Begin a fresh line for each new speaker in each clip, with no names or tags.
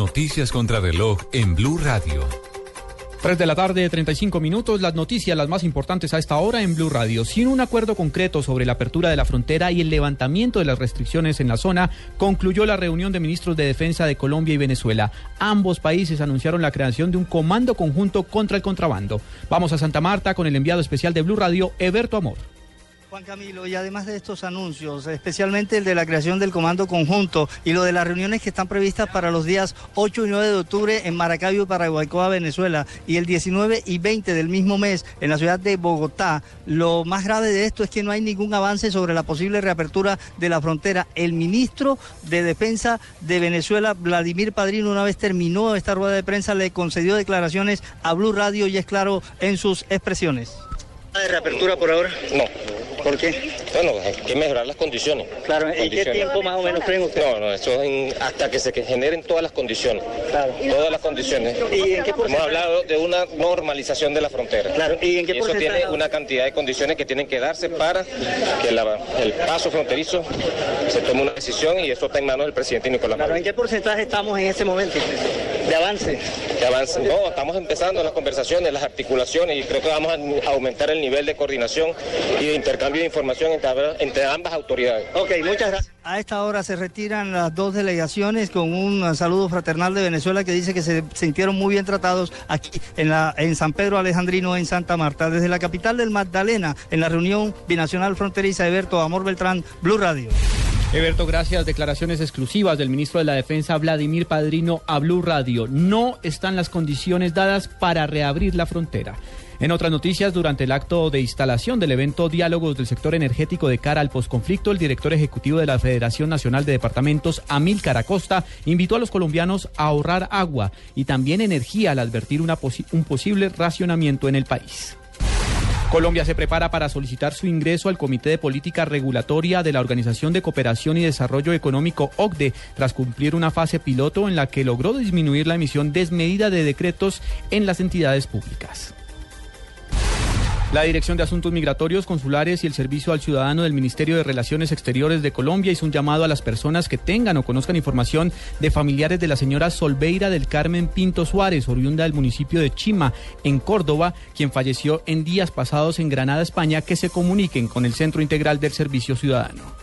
Noticias contra reloj en Blue Radio.
3 de la tarde, 35 minutos. Las noticias, las más importantes a esta hora en Blue Radio. Sin un acuerdo concreto sobre la apertura de la frontera y el levantamiento de las restricciones en la zona, concluyó la reunión de ministros de Defensa de Colombia y Venezuela. Ambos países anunciaron la creación de un comando conjunto contra el contrabando. Vamos a Santa Marta con el enviado especial de Blue Radio, Eberto Amor.
Juan Camilo, y además de estos anuncios, especialmente el de la creación del Comando Conjunto y lo de las reuniones que están previstas para los días 8 y 9 de octubre en Maracaibo, Paraguaycoa, Venezuela, y el 19 y 20 del mismo mes en la ciudad de Bogotá, lo más grave de esto es que no hay ningún avance sobre la posible reapertura de la frontera. El ministro de Defensa de Venezuela, Vladimir Padrino, una vez terminó esta rueda de prensa, le concedió declaraciones a Blue Radio y es claro en sus expresiones. ¿De reapertura por ahora?
No.
¿Por qué?
Bueno, hay que mejorar las condiciones.
Claro, ¿y qué tiempo más o menos creen ustedes?
No, no, eso es en- hasta que se generen todas las condiciones.
Claro.
Todas las condiciones.
¿Y en qué
Hemos hablado de una normalización de la frontera.
Claro, ¿y en qué
eso
porcentaje?
tiene una cantidad de condiciones que tienen que darse para que la- el paso fronterizo se tome una decisión y eso está en manos del presidente Nicolás
Claro, ¿en
Maduro.
qué porcentaje estamos en este momento de avance?
Que avance. No, estamos empezando las conversaciones, las articulaciones y creo que vamos a aumentar el nivel de coordinación y de intercambio de información entre, entre ambas autoridades.
Ok, muchas gracias. A esta hora se retiran las dos delegaciones con un saludo fraternal de Venezuela que dice que se sintieron muy bien tratados aquí en, la, en San Pedro Alejandrino, en Santa Marta. Desde la capital del Magdalena, en la reunión binacional fronteriza, Eberto Amor Beltrán, Blue Radio.
Eberto, gracias. Declaraciones exclusivas del ministro de la Defensa, Vladimir Padrino, a Blue Radio. No están las condiciones dadas para reabrir la frontera. En otras noticias, durante el acto de instalación del evento Diálogos del Sector Energético de cara al posconflicto, el director ejecutivo de la Federación Nacional de Departamentos, Amílcar Acosta, invitó a los colombianos a ahorrar agua y también energía al advertir un posible racionamiento en el país. Colombia se prepara para solicitar su ingreso al Comité de Política Regulatoria de la Organización de Cooperación y Desarrollo Económico OCDE tras cumplir una fase piloto en la que logró disminuir la emisión desmedida de decretos en las entidades públicas. La Dirección de Asuntos Migratorios, Consulares y el Servicio al Ciudadano del Ministerio de Relaciones Exteriores de Colombia hizo un llamado a las personas que tengan o conozcan información de familiares de la señora Solveira del Carmen Pinto Suárez, oriunda del municipio de Chima, en Córdoba, quien falleció en días pasados en Granada, España, que se comuniquen con el Centro Integral del Servicio Ciudadano.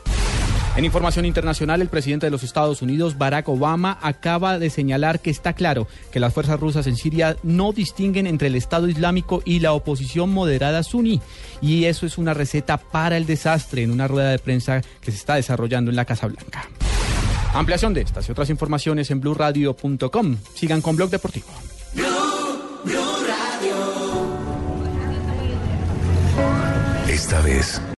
En información internacional, el presidente de los Estados Unidos, Barack Obama, acaba de señalar que está claro que las fuerzas rusas en Siria no distinguen entre el Estado Islámico y la oposición moderada suní. Y eso es una receta para el desastre en una rueda de prensa que se está desarrollando en la Casa Blanca. Ampliación de estas y otras informaciones en blurradio.com. Sigan con Blog Deportivo.
Esta vez